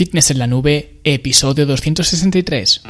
Fitness en la Nube, episodio 263.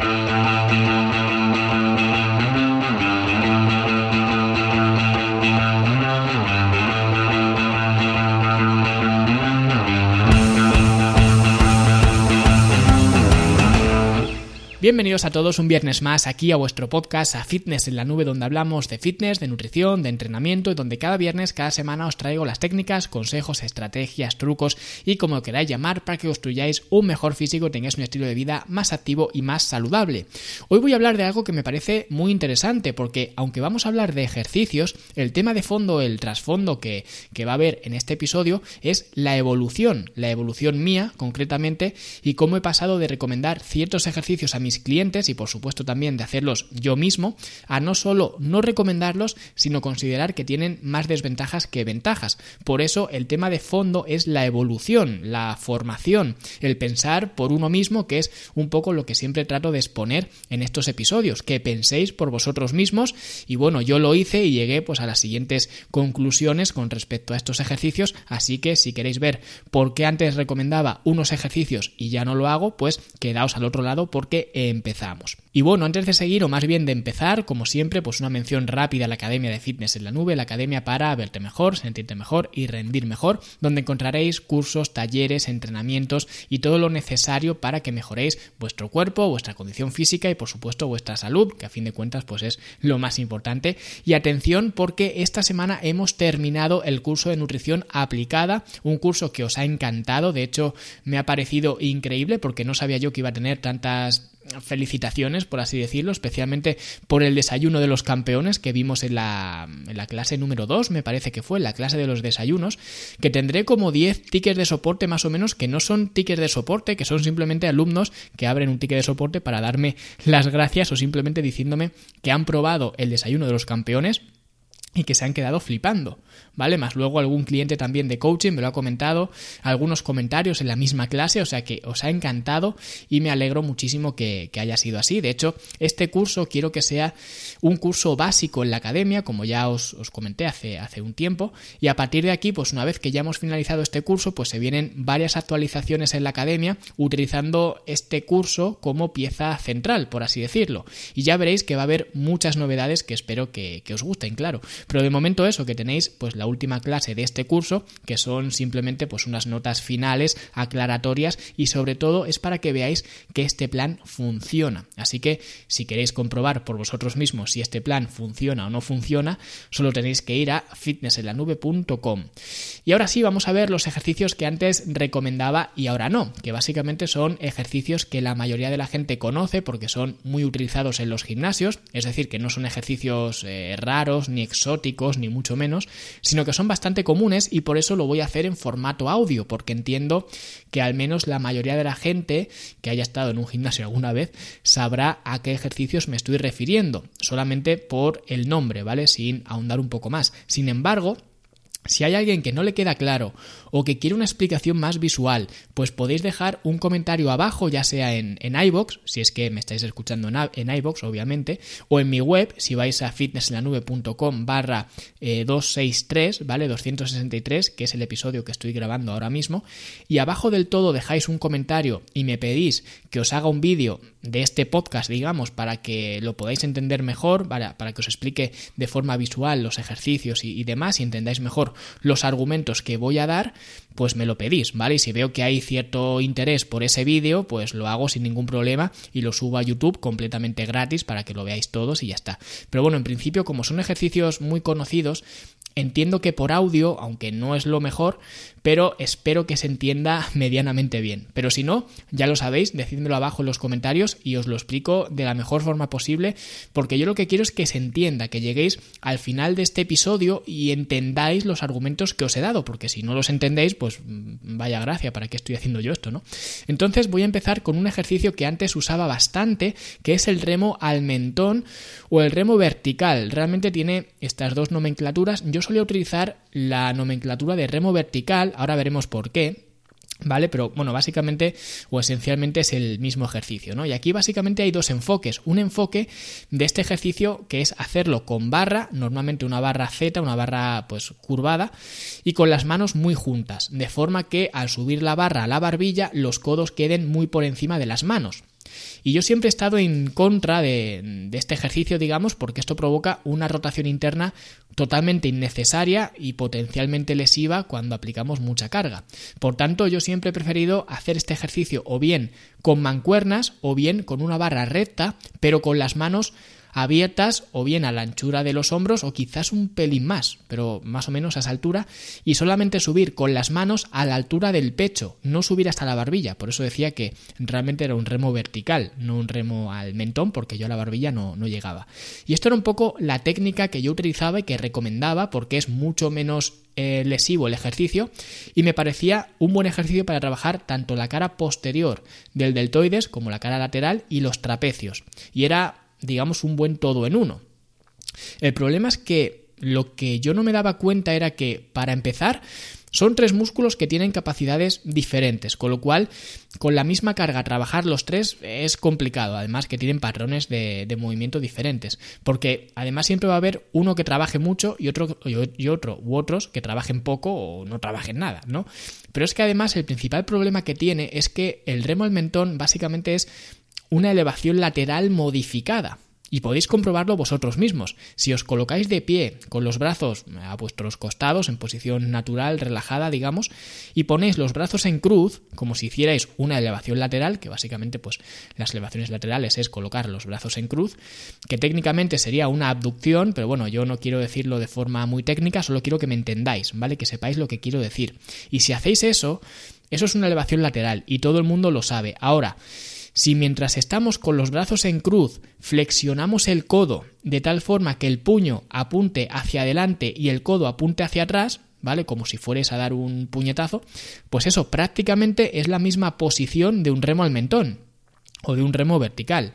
Bienvenidos a todos un viernes más aquí a vuestro podcast, a Fitness en la Nube, donde hablamos de fitness, de nutrición, de entrenamiento y donde cada viernes, cada semana os traigo las técnicas, consejos, estrategias, trucos y como queráis llamar para que construyáis un mejor físico tengáis un estilo de vida más activo y más saludable. Hoy voy a hablar de algo que me parece muy interesante porque aunque vamos a hablar de ejercicios, el tema de fondo, el trasfondo que, que va a haber en este episodio es la evolución, la evolución mía concretamente y cómo he pasado de recomendar ciertos ejercicios a mis clientes y por supuesto también de hacerlos yo mismo, a no solo no recomendarlos, sino considerar que tienen más desventajas que ventajas. Por eso el tema de fondo es la evolución, la formación, el pensar por uno mismo, que es un poco lo que siempre trato de exponer en estos episodios, que penséis por vosotros mismos y bueno, yo lo hice y llegué pues a las siguientes conclusiones con respecto a estos ejercicios, así que si queréis ver por qué antes recomendaba unos ejercicios y ya no lo hago, pues quedaos al otro lado porque empezamos. Y bueno, antes de seguir, o más bien de empezar, como siempre, pues una mención rápida a la Academia de Fitness en la Nube, la Academia para verte mejor, sentirte mejor y rendir mejor, donde encontraréis cursos, talleres, entrenamientos y todo lo necesario para que mejoréis vuestro cuerpo, vuestra condición física y por supuesto vuestra salud, que a fin de cuentas pues es lo más importante. Y atención porque esta semana hemos terminado el curso de nutrición aplicada, un curso que os ha encantado, de hecho me ha parecido increíble porque no sabía yo que iba a tener tantas felicitaciones, por así decirlo, especialmente por el desayuno de los campeones que vimos en la, en la clase número 2, me parece que fue, en la clase de los desayunos, que tendré como 10 tickets de soporte más o menos, que no son tickets de soporte, que son simplemente alumnos que abren un ticket de soporte para darme las gracias o simplemente diciéndome que han probado el desayuno de los campeones y que se han quedado flipando, ¿vale? Más luego algún cliente también de coaching me lo ha comentado, algunos comentarios en la misma clase, o sea que os ha encantado y me alegro muchísimo que, haya sido así. De hecho, este curso quiero que sea un curso básico en la academia, como ya os, os, comenté hace, hace un tiempo, y a partir de aquí, pues una vez que ya hemos finalizado este curso, pues se vienen varias actualizaciones en la academia utilizando este curso como pieza central, por así decirlo. Y ya veréis que va a haber muchas novedades que espero que, que os gusten, claro. Pero de momento eso, que tenéis pues la última clase de este curso, que son simplemente pues unas notas finales, aclaratorias y sobre todo es para que veáis que este plan funciona. Así que si queréis comprobar por vosotros mismos si este plan funciona o no funciona, solo tenéis que ir a fitnessenlanube.com. Y ahora sí vamos a ver los ejercicios que antes recomendaba y ahora no, que básicamente son ejercicios que la mayoría de la gente conoce porque son muy utilizados en los gimnasios, es decir, que no son ejercicios eh, raros ni exóticos ni mucho menos, sino que son bastante comunes y por eso lo voy a hacer en formato audio, porque entiendo que al menos la mayoría de la gente que haya estado en un gimnasio alguna vez sabrá a qué ejercicios me estoy refiriendo, solamente por el nombre, ¿vale? Sin ahondar un poco más. Sin embargo, si hay alguien que no le queda claro o que quiere una explicación más visual, pues podéis dejar un comentario abajo, ya sea en, en iBox, si es que me estáis escuchando en, en iBox, obviamente, o en mi web, si vais a fitnessenlanube.com barra 263, eh, ¿vale? 263, que es el episodio que estoy grabando ahora mismo, y abajo del todo dejáis un comentario y me pedís que os haga un vídeo de este podcast, digamos, para que lo podáis entender mejor, para, para que os explique de forma visual los ejercicios y, y demás y entendáis mejor los argumentos que voy a dar, pues me lo pedís, ¿vale? Y si veo que hay cierto interés por ese vídeo, pues lo hago sin ningún problema y lo subo a YouTube completamente gratis para que lo veáis todos y ya está. Pero bueno, en principio, como son ejercicios muy conocidos, Entiendo que por audio, aunque no es lo mejor, pero espero que se entienda medianamente bien. Pero si no, ya lo sabéis, decídmelo abajo en los comentarios y os lo explico de la mejor forma posible, porque yo lo que quiero es que se entienda, que lleguéis al final de este episodio y entendáis los argumentos que os he dado, porque si no los entendéis, pues mm, vaya gracia, ¿para qué estoy haciendo yo esto, no? Entonces voy a empezar con un ejercicio que antes usaba bastante, que es el remo al mentón o el remo vertical. Realmente tiene estas dos nomenclaturas. Yo solía utilizar la nomenclatura de remo vertical, ahora veremos por qué, ¿Vale? Pero bueno, básicamente o esencialmente es el mismo ejercicio, ¿no? Y aquí básicamente hay dos enfoques. Un enfoque de este ejercicio que es hacerlo con barra, normalmente una barra Z, una barra pues curvada, y con las manos muy juntas, de forma que al subir la barra a la barbilla los codos queden muy por encima de las manos. Y yo siempre he estado en contra de, este ejercicio, digamos, porque esto provoca una rotación interna totalmente innecesaria y potencialmente lesiva cuando aplicamos mucha carga. Por tanto, yo siempre he preferido hacer este ejercicio o bien con mancuernas o bien con una barra recta, pero con las manos abiertas o bien a la anchura de los hombros o quizás un pelín más, pero más o menos a esa altura, y solamente subir con las manos a la altura del pecho, no subir hasta la barbilla. Por eso decía que realmente era un remo vertical, no un remo al mentón, porque yo a la barbilla no, no llegaba. Y esto era un poco la técnica que yo utilizaba y que recomendaba porque es mucho menos eh, lesivo el ejercicio y me parecía un buen ejercicio para trabajar tanto la cara posterior del deltoides como la cara lateral y los trapecios. Y era digamos, un buen todo en uno. El problema es que lo que yo no me daba cuenta era que, para empezar, son tres músculos que tienen capacidades diferentes, con lo cual con la misma carga trabajar los tres es complicado, además que tienen patrones de, movimiento diferentes, porque además siempre va a haber uno que trabaje mucho y otro, y otro u otros que trabajen poco o no trabajen nada, ¿no? Pero es que además el principal problema que tiene es que el remo al mentón básicamente es una elevación lateral modificada. Y podéis comprobarlo vosotros mismos. Si os colocáis de pie con los brazos a vuestros costados en posición natural, relajada, digamos, y ponéis los brazos en cruz, como si hicierais una elevación lateral, que básicamente pues las elevaciones laterales es colocar los brazos en cruz, que técnicamente sería una abducción, pero bueno, yo no quiero decirlo de forma muy técnica, solo quiero que me entendáis, ¿vale? Que sepáis lo que quiero decir. Y si hacéis eso, eso es una elevación lateral y todo el mundo lo sabe. Ahora, si mientras estamos con los brazos en cruz flexionamos el codo de tal forma que el puño apunte hacia adelante y el codo apunte hacia atrás, ¿vale? Como si fueres a dar un puñetazo, pues eso prácticamente es la misma posición de un remo al mentón o de un remo vertical.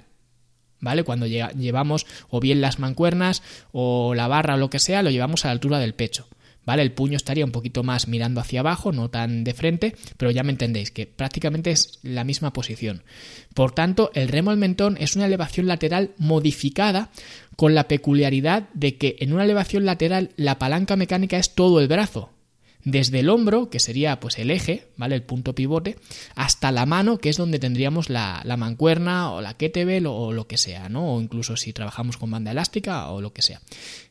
¿Vale? Cuando llevamos o bien las mancuernas o la barra o lo que sea, lo llevamos a la altura del pecho. ¿Vale? El puño estaría un poquito más mirando hacia abajo, no tan de frente, pero ya me entendéis que prácticamente es la misma posición. Por tanto, el remo al mentón es una elevación lateral modificada con la peculiaridad de que en una elevación lateral la palanca mecánica es todo el brazo, desde el hombro, que sería pues el eje, ¿vale? El punto pivote, hasta la mano, que es donde tendríamos la, mancuerna o la kettlebell o, lo que sea, ¿no? O incluso si trabajamos con banda elástica o lo que sea.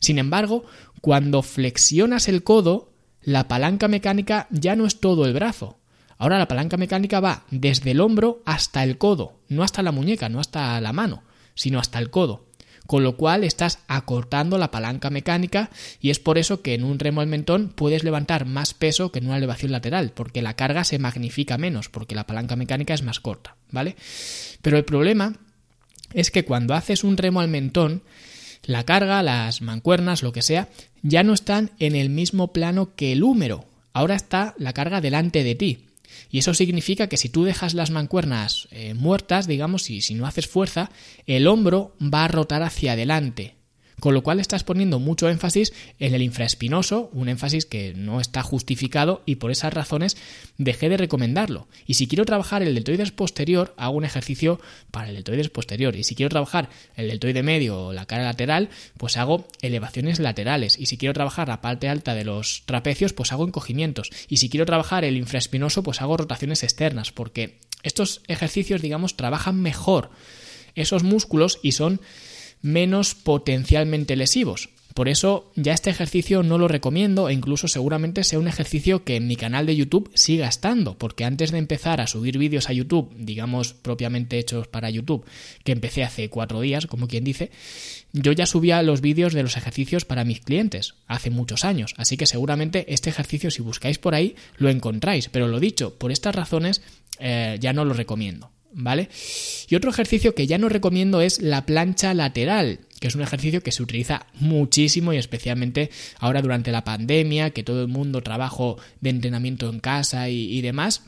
Sin embargo, cuando flexionas el codo, la palanca mecánica ya no es todo el brazo. Ahora la palanca mecánica va desde el hombro hasta el codo, no hasta la muñeca, no hasta la mano, sino hasta el codo con lo cual estás acortando la palanca mecánica y es por eso que en un remo al mentón puedes levantar más peso que en una elevación lateral, porque la carga se magnifica menos, porque la palanca mecánica es más corta, ¿vale? Pero el problema es que cuando haces un remo al mentón, la carga, las mancuernas, lo que sea, ya no están en el mismo plano que el húmero. Ahora está la carga delante de ti. Y eso significa que si tú dejas las mancuernas eh, muertas, digamos, y si no haces fuerza, el hombro va a rotar hacia adelante con lo cual estás poniendo mucho énfasis en el infraespinoso, un énfasis que no está justificado y por esas razones dejé de recomendarlo. Y si quiero trabajar el deltoides posterior, hago un ejercicio para el deltoides posterior. Y si quiero trabajar el deltoide medio o la cara lateral, pues hago elevaciones laterales. Y si quiero trabajar la parte alta de los trapecios, pues hago encogimientos. Y si quiero trabajar el infraespinoso, pues hago rotaciones externas, porque estos ejercicios, digamos, trabajan mejor esos músculos y son menos potencialmente lesivos. Por eso ya este ejercicio no lo recomiendo e incluso seguramente sea un ejercicio que en mi canal de YouTube siga estando, porque antes de empezar a subir vídeos a YouTube, digamos propiamente hechos para YouTube, que empecé hace cuatro días, como quien dice, yo ya subía los vídeos de los ejercicios para mis clientes hace muchos años, así que seguramente este ejercicio si buscáis por ahí lo encontráis, pero lo dicho, por estas razones eh, ya no lo recomiendo. ¿Vale? Y otro ejercicio que ya no recomiendo es la plancha lateral, que es un ejercicio que se utiliza muchísimo y especialmente ahora durante la pandemia, que todo el mundo trabajo de entrenamiento en casa y, demás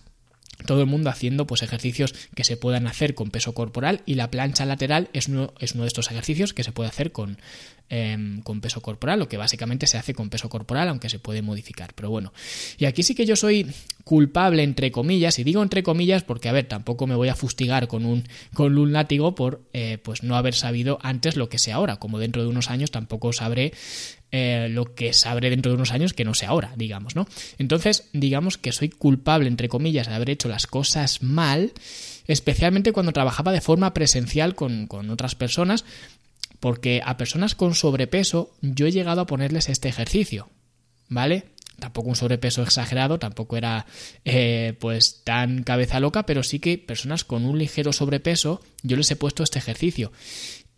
todo el mundo haciendo pues ejercicios que se puedan hacer con peso corporal y la plancha lateral es uno, es uno de estos ejercicios que se puede hacer con em, con peso corporal, lo que básicamente se hace con peso corporal, aunque se puede modificar. Pero bueno, y aquí sí que yo soy culpable, entre comillas, y digo entre comillas porque, a ver, tampoco me voy a fustigar con un, con un látigo por eh, pues no haber sabido antes lo que sé ahora, como dentro de unos años tampoco sabré eh, lo que sabré dentro de unos años que no sé ahora, digamos, ¿no? Entonces, digamos que soy culpable, entre comillas, de haber hecho las cosas mal, especialmente cuando trabajaba de forma presencial con, con otras personas, porque a personas con sobrepeso yo he llegado a ponerles este ejercicio, ¿vale? Tampoco un sobrepeso exagerado, tampoco era eh, pues tan cabeza loca, pero sí que personas con un ligero sobrepeso yo les he puesto este ejercicio.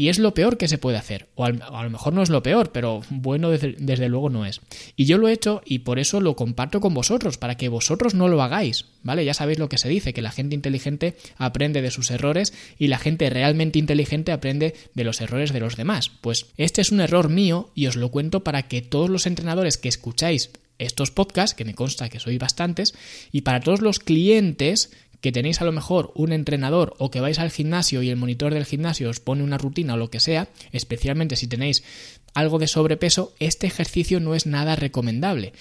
Y es lo peor que se puede hacer. O, a lo mejor no es lo peor, pero bueno desde, desde, luego no es. Y yo lo he hecho y por eso lo comparto con vosotros, para que vosotros no lo hagáis. ¿Vale? Ya sabéis lo que se dice, que la gente inteligente aprende de sus errores y la gente realmente inteligente aprende de los errores de los demás. Pues este es un error mío y os lo cuento para que todos los entrenadores que escucháis estos podcasts, que me consta que sois bastantes, y para todos los clientes que tenéis a lo mejor un entrenador o que vais al gimnasio y el monitor del gimnasio os pone una rutina o lo que sea, especialmente si tenéis algo de sobrepeso, este ejercicio no es nada recomendable.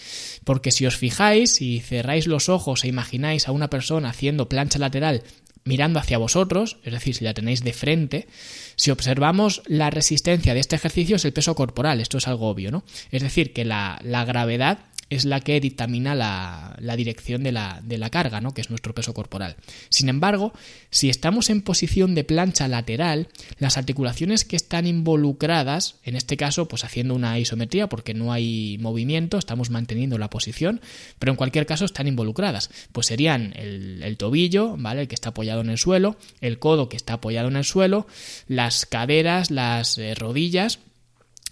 Porque si os fijáis y cerráis los ojos e imagináis a una persona haciendo plancha lateral mirando hacia vosotros, es decir, si la tenéis de frente, si observamos la resistencia de este ejercicio es el peso corporal, esto es algo obvio, ¿no? Es decir, que la, la gravedad es la que dictamina la, dirección de la, de la, carga, ¿no? que es nuestro peso corporal. Sin embargo, si estamos en posición de plancha lateral, las articulaciones que están involucradas, en este caso, pues haciendo una isometría porque no hay movimiento, estamos manteniendo la posición, pero en cualquier caso están involucradas. Pues serían el, tobillo, ¿vale? El que está apoyado en el suelo, el codo que está apoyado en el suelo, las caderas, las eh, rodillas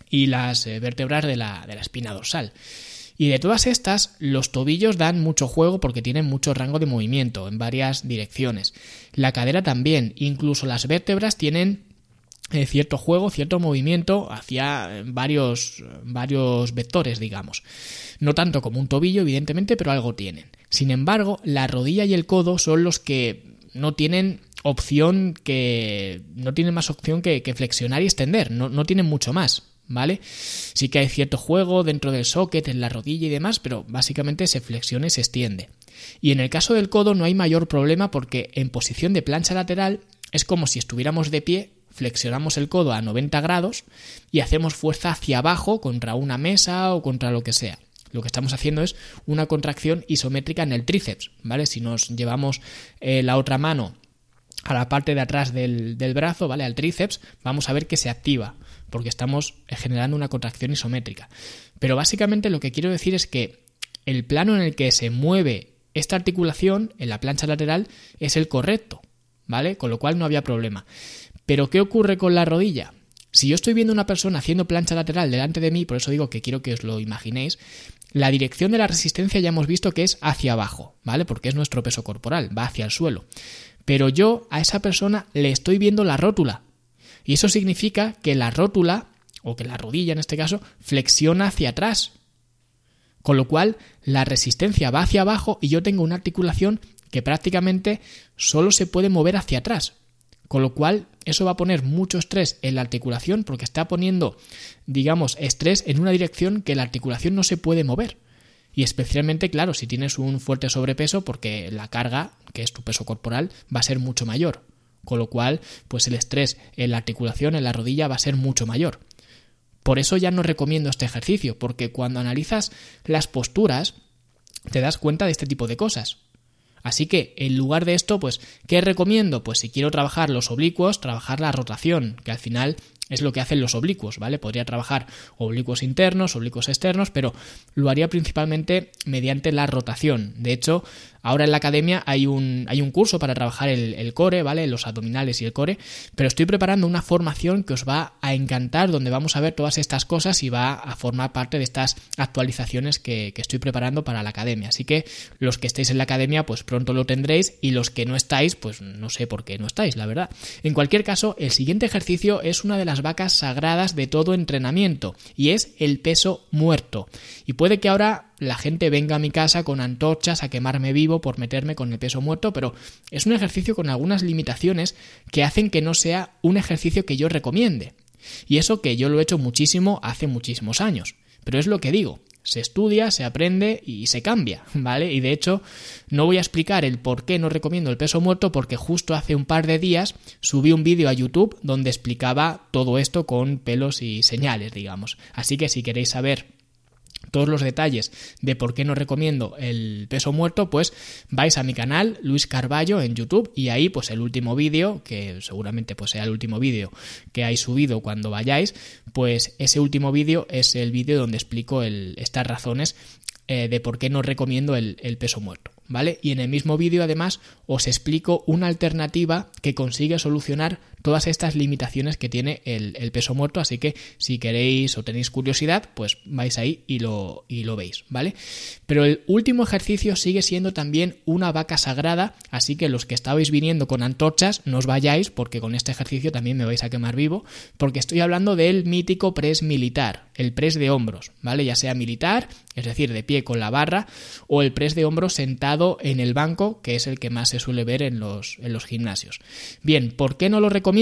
y las eh, vértebras de la, de la espina dorsal. Y de todas estas, los tobillos dan mucho juego porque tienen mucho rango de movimiento en varias direcciones. La cadera también, incluso las vértebras tienen eh, cierto juego, cierto movimiento hacia varios, varios vectores, digamos. No tanto como un tobillo, evidentemente, pero algo tienen. Sin embargo, la rodilla y el codo son los que no tienen opción que. no tienen más opción que, flexionar y extender, no, no tienen mucho más. ¿Vale? Sí que hay cierto juego dentro del socket, en la rodilla y demás, pero básicamente se flexiona y se extiende. Y en el caso del codo no hay mayor problema porque en posición de plancha lateral es como si estuviéramos de pie, flexionamos el codo a 90 grados y hacemos fuerza hacia abajo contra una mesa o contra lo que sea. Lo que estamos haciendo es una contracción isométrica en el tríceps, ¿vale? Si nos llevamos eh, la otra mano a la parte de atrás del, del brazo, ¿vale? Al tríceps, vamos a ver que se activa porque estamos generando una contracción isométrica. Pero básicamente lo que quiero decir es que el plano en el que se mueve esta articulación en la plancha lateral es el correcto, ¿vale? Con lo cual no había problema. Pero ¿qué ocurre con la rodilla? Si yo estoy viendo una persona haciendo plancha lateral delante de mí, por eso digo que quiero que os lo imaginéis, la dirección de la resistencia ya hemos visto que es hacia abajo, ¿vale? Porque es nuestro peso corporal, va hacia el suelo. Pero yo a esa persona le estoy viendo la rótula, y eso significa que la rótula, o que la rodilla en este caso, flexiona hacia atrás. Con lo cual, la resistencia va hacia abajo y yo tengo una articulación que prácticamente solo se puede mover hacia atrás. Con lo cual, eso va a poner mucho estrés en la articulación porque está poniendo, digamos, estrés en una dirección que la articulación no se puede mover. Y especialmente, claro, si tienes un fuerte sobrepeso porque la carga, que es tu peso corporal, va a ser mucho mayor con lo cual pues el estrés en la articulación, en la rodilla va a ser mucho mayor. Por eso ya no recomiendo este ejercicio, porque cuando analizas las posturas te das cuenta de este tipo de cosas. Así que, en lugar de esto, pues, ¿qué recomiendo? Pues si quiero trabajar los oblicuos, trabajar la rotación, que al final es lo que hacen los oblicuos, ¿vale? Podría trabajar oblicuos internos, oblicuos externos, pero lo haría principalmente mediante la rotación. De hecho, Ahora en la academia hay un, hay un curso para trabajar el, core, ¿vale? Los abdominales y el core, pero estoy preparando una formación que os va a encantar, donde vamos a ver todas estas cosas y va a formar parte de estas actualizaciones que, que estoy preparando para la academia. Así que los que estéis en la academia, pues pronto lo tendréis y los que no estáis, pues no sé por qué no estáis, la verdad. En cualquier caso, el siguiente ejercicio es una de las vacas sagradas de todo entrenamiento y es el peso muerto. Y puede que ahora la gente venga a mi casa con antorchas a quemarme vivo por meterme con el peso muerto, pero es un ejercicio con algunas limitaciones que hacen que no sea un ejercicio que yo recomiende. Y eso que yo lo he hecho muchísimo hace muchísimos años. Pero es lo que digo, se estudia, se aprende y se cambia, ¿vale? Y de hecho, no voy a explicar el por qué no recomiendo el peso muerto porque justo hace un par de días subí un vídeo a YouTube donde explicaba todo esto con pelos y señales, digamos. Así que si queréis saber todos los detalles de por qué no recomiendo el peso muerto, pues vais a mi canal Luis Carballo en YouTube y ahí pues el último vídeo, que seguramente pues sea el último vídeo que hay subido cuando vayáis, pues ese último vídeo es el vídeo donde explico estas razones eh, de por qué no recomiendo el peso muerto. ¿vale? Y en el mismo vídeo además os explico una alternativa que consigue solucionar todas estas limitaciones que tiene el, peso muerto, así que si queréis o tenéis curiosidad, pues vais ahí y lo, y lo veis, ¿vale? Pero el último ejercicio sigue siendo también una vaca sagrada, así que los que estabais viniendo con antorchas, no os vayáis, porque con este ejercicio también me vais a quemar vivo, porque estoy hablando del mítico press militar, el press de hombros, ¿vale? Ya sea militar, es decir, de pie con la barra, o el press de hombros sentado en el banco, que es el que más se suele ver en los, en los gimnasios. Bien, ¿por qué no lo recomiendo?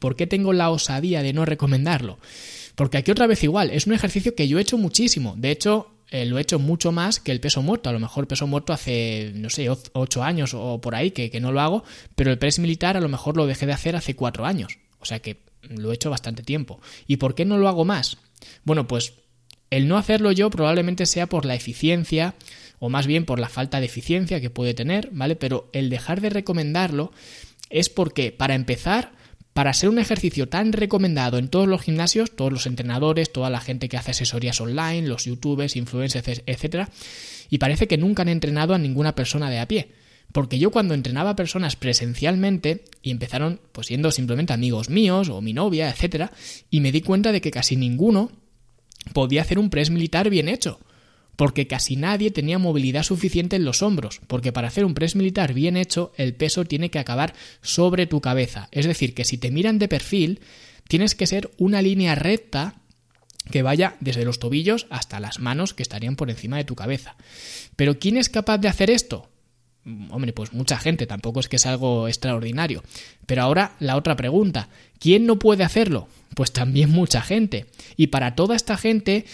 ¿Por qué tengo la osadía de no recomendarlo? Porque aquí otra vez igual, es un ejercicio que yo he hecho muchísimo. De hecho, eh, lo he hecho mucho más que el peso muerto. A lo mejor peso muerto hace, no sé, ocho años o por ahí que, no lo hago, pero el press militar a lo mejor lo dejé de hacer hace cuatro años. O sea que lo he hecho bastante tiempo. ¿Y por qué no lo hago más? Bueno, pues el no hacerlo yo probablemente sea por la eficiencia o más bien por la falta de eficiencia que puede tener, ¿vale? Pero el dejar de recomendarlo es porque, para empezar, para ser un ejercicio tan recomendado en todos los gimnasios, todos los entrenadores, toda la gente que hace asesorías online, los youtubers, influencers, etc., y parece que nunca han entrenado a ninguna persona de a pie. Porque yo cuando entrenaba a personas presencialmente, y empezaron pues siendo simplemente amigos míos o mi novia, etc., y me di cuenta de que casi ninguno podía hacer un press militar bien hecho porque casi nadie tenía movilidad suficiente en los hombros, porque para hacer un press militar bien hecho, el peso tiene que acabar sobre tu cabeza. Es decir, que si te miran de perfil, tienes que ser una línea recta que vaya desde los tobillos hasta las manos que estarían por encima de tu cabeza. Pero ¿quién es capaz de hacer esto? Mm, hombre, pues mucha gente, tampoco es que es algo extraordinario. Pero ahora la otra pregunta, ¿quién no puede hacerlo? Pues también mucha gente. Y para toda esta gente,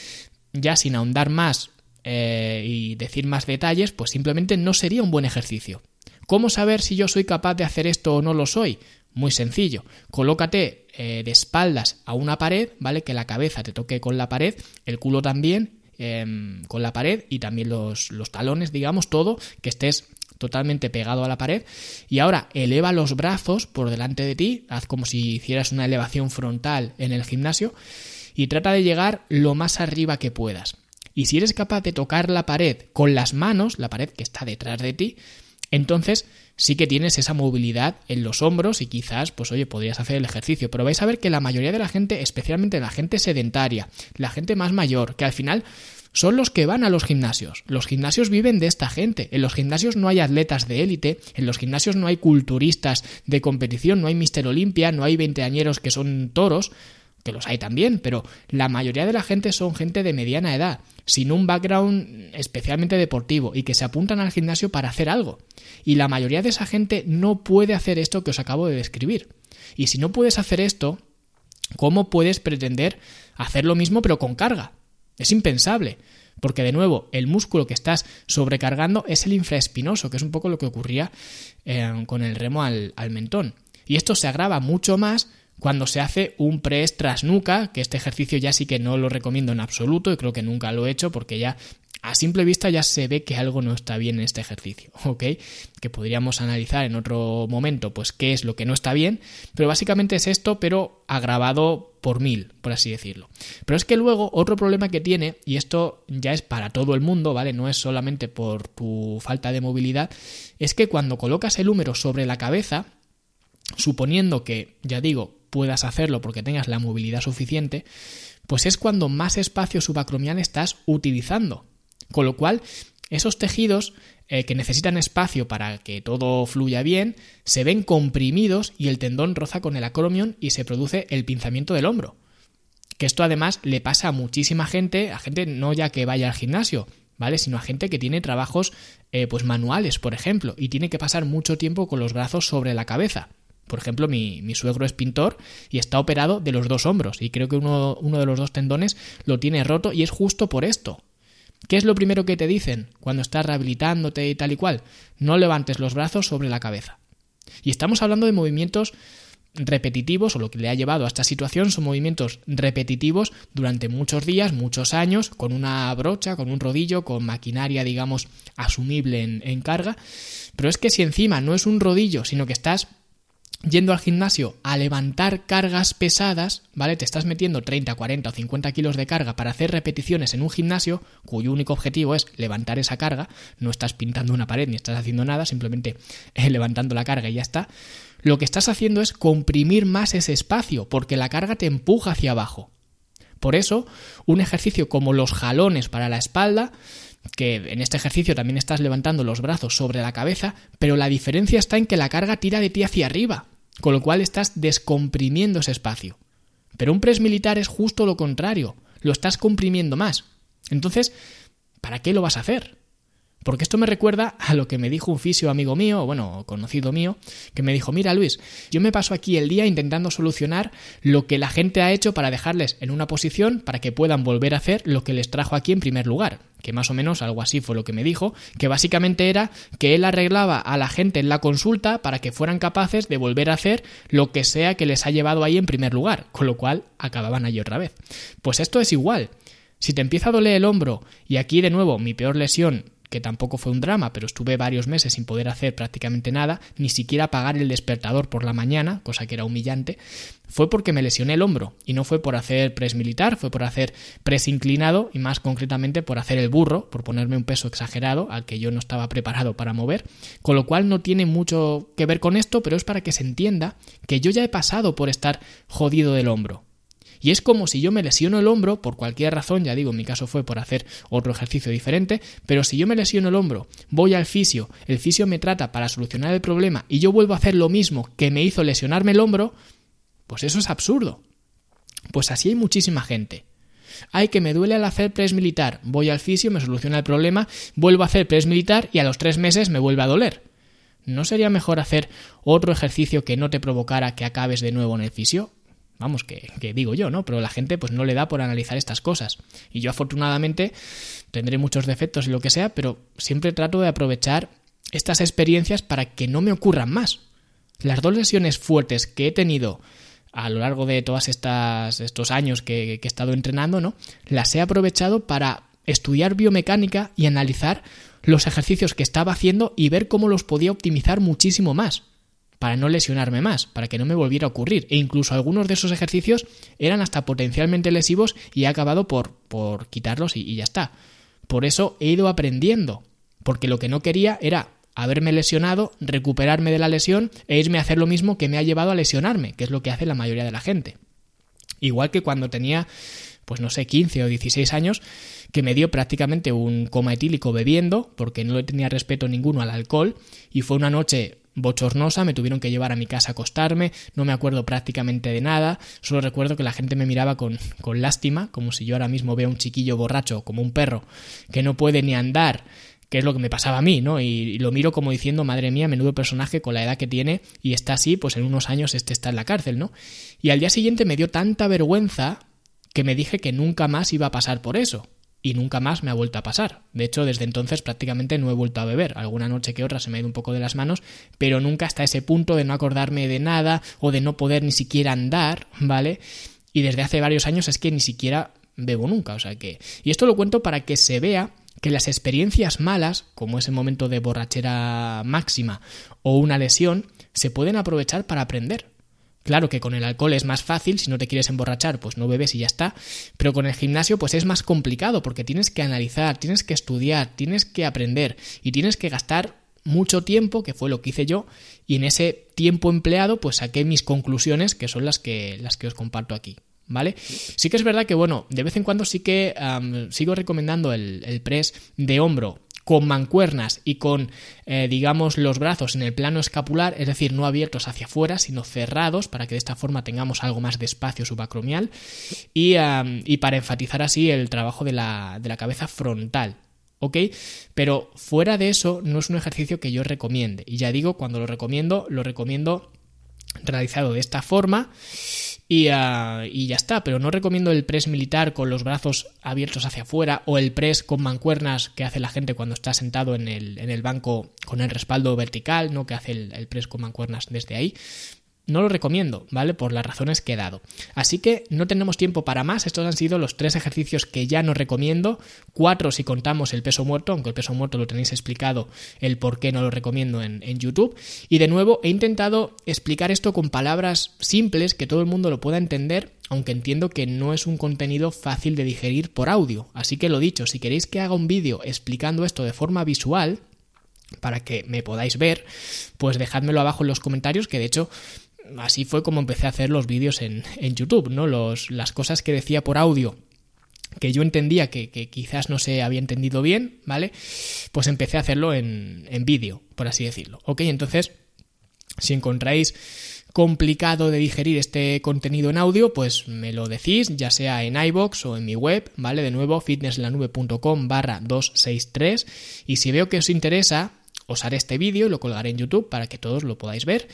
ya sin ahondar más eh, y decir más detalles, pues simplemente no sería un buen ejercicio. ¿Cómo saber si yo soy capaz de hacer esto o no lo soy? Muy sencillo. Colócate eh, de espaldas a una pared, ¿vale? Que la cabeza te toque con la pared, el culo también em, con la pared y también los, los talones, digamos, todo, que estés totalmente pegado a la pared. Y ahora eleva los brazos por delante de ti, haz como si hicieras una elevación frontal en el gimnasio y trata de llegar lo más arriba que puedas. Y si eres capaz de tocar la pared con las manos, la pared que está detrás de ti, entonces sí que tienes esa movilidad en los hombros y quizás, pues oye, podrías hacer el ejercicio. Pero vais a ver que la mayoría de la gente, especialmente la gente sedentaria, la gente más mayor, que al final son los que van a los gimnasios. Los gimnasios viven de esta gente. En los gimnasios no hay atletas de élite, en los gimnasios no hay culturistas de competición, no hay Mister Olimpia, no hay veinteañeros que son toros que los hay también, pero la mayoría de la gente son gente de mediana edad, sin un background especialmente deportivo y que se apuntan al gimnasio para hacer algo. Y la mayoría de esa gente no puede hacer esto que os acabo de describir. Y si no puedes hacer esto, ¿cómo puedes pretender hacer lo mismo pero con carga? Es impensable. Porque de nuevo, el músculo que estás sobrecargando es el infraespinoso, que es un poco lo que ocurría eh, con el remo al, al mentón. Y esto se agrava mucho más cuando se hace un press tras nuca, que este ejercicio ya sí que no lo recomiendo en absoluto y creo que nunca lo he hecho porque ya a simple vista ya se ve que algo no está bien en este ejercicio, ¿ok? Que podríamos analizar en otro momento, pues qué es lo que no está bien, pero básicamente es esto, pero agravado por mil, por así decirlo. Pero es que luego otro problema que tiene, y esto ya es para todo el mundo, ¿vale? No es solamente por tu falta de movilidad, es que cuando colocas el húmero sobre la cabeza, suponiendo que, ya digo, puedas hacerlo porque tengas la movilidad suficiente, pues es cuando más espacio subacromial estás utilizando. Con lo cual, esos tejidos eh, que necesitan espacio para que todo fluya bien, se ven comprimidos y el tendón roza con el acromion y se produce el pinzamiento del hombro. Que esto además le pasa a muchísima gente, a gente no ya que vaya al gimnasio, ¿vale? Sino a gente que tiene trabajos eh, pues manuales, por ejemplo, y tiene que pasar mucho tiempo con los brazos sobre la cabeza. Por ejemplo, mi, suegro es pintor y está operado de los dos hombros y creo que uno, de los dos tendones lo tiene roto y es justo por esto. ¿Qué es lo primero que te dicen cuando estás rehabilitándote y tal y cual? No levantes los brazos sobre la cabeza. Y estamos hablando de movimientos repetitivos o lo que le ha llevado a esta situación son movimientos repetitivos durante muchos días, muchos años, con una brocha, con un rodillo, con maquinaria, digamos, asumible en carga. Pero es que si encima no es un rodillo, sino que estás yendo al gimnasio a levantar cargas pesadas, ¿vale? Te estás metiendo 30, 40 o 50 kilos de carga para hacer repeticiones en un gimnasio cuyo único objetivo es levantar esa carga, no estás pintando una pared ni estás haciendo nada, simplemente eh, levantando la carga y ya está. Lo que estás haciendo es comprimir más ese espacio porque la carga te empuja hacia abajo. Por eso, un ejercicio como los jalones para la espalda que en este ejercicio también estás levantando los brazos sobre la cabeza, pero la diferencia está en que la carga tira de ti hacia arriba, con lo cual estás descomprimiendo ese espacio. Pero un press militar es justo lo contrario, lo estás comprimiendo más. Entonces, ¿para qué lo vas a hacer? Porque esto me recuerda a lo que me dijo un fisio amigo mío, bueno, conocido mío, que me dijo, mira Luis, yo me paso aquí el día intentando solucionar lo que la gente ha hecho para dejarles en una posición para que puedan volver a hacer lo que les trajo aquí en primer lugar. Que más o menos algo así fue lo que me dijo, que básicamente era que él arreglaba a la gente en la consulta para que fueran capaces de volver a hacer lo que sea que les ha llevado ahí en primer lugar, con lo cual acababan allí otra vez. Pues esto es igual. Si te empieza a doler el hombro, y aquí de nuevo mi peor lesión que tampoco fue un drama, pero estuve varios meses sin poder hacer prácticamente nada, ni siquiera apagar el despertador por la mañana, cosa que era humillante, fue porque me lesioné el hombro y no fue por hacer press militar, fue por hacer press inclinado y más concretamente por hacer el burro, por ponerme un peso exagerado al que yo no estaba preparado para mover, con lo cual no tiene mucho que ver con esto, pero es para que se entienda que yo ya he pasado por estar jodido del hombro. Y es como si yo me lesiono el hombro, por cualquier razón, ya digo, en mi caso fue por hacer otro ejercicio diferente, pero si yo me lesiono el hombro, voy al fisio, el fisio me trata para solucionar el problema y yo vuelvo a hacer lo mismo que me hizo lesionarme el hombro, pues eso es absurdo. Pues así hay muchísima gente. Ay, que me duele al hacer press militar. Voy al fisio, me soluciona el problema, vuelvo a hacer press militar y a los tres meses me vuelve a doler. ¿No sería mejor hacer otro ejercicio que no te provocara que acabes de nuevo en el fisio? Vamos, que, digo yo, ¿no? Pero la gente pues no le da por analizar estas cosas. Y yo afortunadamente tendré muchos defectos y lo que sea, pero siempre trato de aprovechar estas experiencias para que no me ocurran más. Las dos lesiones fuertes que he tenido a lo largo de todos estos años que, que he estado entrenando, ¿no? Las he aprovechado para estudiar biomecánica y analizar los ejercicios que estaba haciendo y ver cómo los podía optimizar muchísimo más para no lesionarme más, para que no me volviera a ocurrir. E incluso algunos de esos ejercicios eran hasta potencialmente lesivos y he acabado por, por quitarlos y, y ya está. Por eso he ido aprendiendo, porque lo que no quería era haberme lesionado, recuperarme de la lesión e irme a hacer lo mismo que me ha llevado a lesionarme, que es lo que hace la mayoría de la gente. Igual que cuando tenía, pues no sé, 15 o 16 años, que me dio prácticamente un coma etílico bebiendo, porque no le tenía respeto ninguno al alcohol, y fue una noche bochornosa, me tuvieron que llevar a mi casa a acostarme, no me acuerdo prácticamente de nada, solo recuerdo que la gente me miraba con, con lástima, como si yo ahora mismo vea un chiquillo borracho, como un perro, que no puede ni andar, que es lo que me pasaba a mí, ¿no? Y, lo miro como diciendo, madre mía, menudo personaje con la edad que tiene y está así, pues en unos años este está en la cárcel, ¿no? Y al día siguiente me dio tanta vergüenza que me dije que nunca más iba a pasar por eso y nunca más me ha vuelto a pasar. De hecho, desde entonces prácticamente no he vuelto a beber. Alguna noche que otra se me ha ido un poco de las manos, pero nunca hasta ese punto de no acordarme de nada o de no poder ni siquiera andar, ¿vale? Y desde hace varios años es que ni siquiera bebo nunca, o sea que... Y esto lo cuento para que se vea que las experiencias malas, como ese momento de borrachera máxima o una lesión, se pueden aprovechar para aprender. Claro que con el alcohol es más fácil, si no te quieres emborrachar, pues no bebes y ya está, pero con el gimnasio pues es más complicado porque tienes que analizar, tienes que estudiar, tienes que aprender y tienes que gastar mucho tiempo, que fue lo que hice yo, y en ese tiempo empleado pues saqué mis conclusiones, que son las que, las que os comparto aquí. ¿Vale? Sí que es verdad que, bueno, de vez en cuando sí que sigo recomendando el, el press de hombro con mancuernas y con, eh, digamos, los brazos en el plano escapular, es decir, no abiertos hacia afuera, sino cerrados, para que de esta forma tengamos algo más de espacio subacromial, y, y para enfatizar así el trabajo de la, de la cabeza frontal. ¿ok? Pero fuera de eso no es un ejercicio que yo recomiende. Y ya digo, cuando lo recomiendo, lo recomiendo realizado de esta forma. Ah, y, ya está, pero no recomiendo el press militar con los brazos abiertos hacia afuera o el press con mancuernas que hace la gente cuando está sentado en el, en el banco con el respaldo vertical, no que hace el, el press con mancuernas desde ahí. No lo recomiendo, ¿vale? Por las razones que he dado. Así que no tenemos tiempo para más. Estos han sido los tres ejercicios que ya no recomiendo. Cuatro si contamos el peso muerto, aunque el peso muerto lo tenéis explicado el por qué no lo recomiendo en, YouTube. Y de nuevo he intentado explicar esto con palabras simples que todo el mundo lo pueda entender aunque entiendo que no es un contenido fácil de digerir por audio. Así que lo dicho, si queréis que haga un vídeo explicando esto de forma visual, para que me podáis ver, pues dejádmelo abajo en los comentarios, que de hecho así fue como empecé a hacer los vídeos en, YouTube, ¿no? Los, las cosas que decía por audio que yo entendía que, quizás no se había entendido bien, ¿vale? Pues empecé a hacerlo en, en vídeo, por así decirlo. Ok, entonces, si encontráis complicado de digerir este contenido en audio, pues me lo decís, ya sea en iBox o en mi web, ¿vale? De nuevo, fitnesslanube.com barra 263. Y si veo que os interesa, os haré este vídeo y lo colgaré en YouTube para que todos lo podáis ver.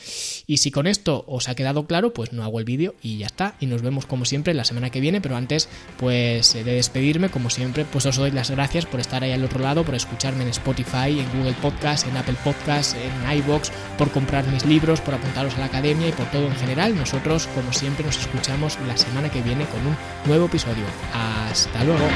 Y si con esto os ha quedado claro, pues no hago el vídeo y ya está. Y nos vemos como siempre la semana que viene, pero antes pues de despedirme, como siempre, pues os doy las gracias por estar ahí al otro lado, por escucharme en Spotify, en Google Podcast, en Apple Podcast, en iBox, por comprar mis libros, por apuntaros a la academia y por todo en general. Nosotros, como siempre, nos escuchamos la semana que viene con un nuevo episodio. Hasta luego.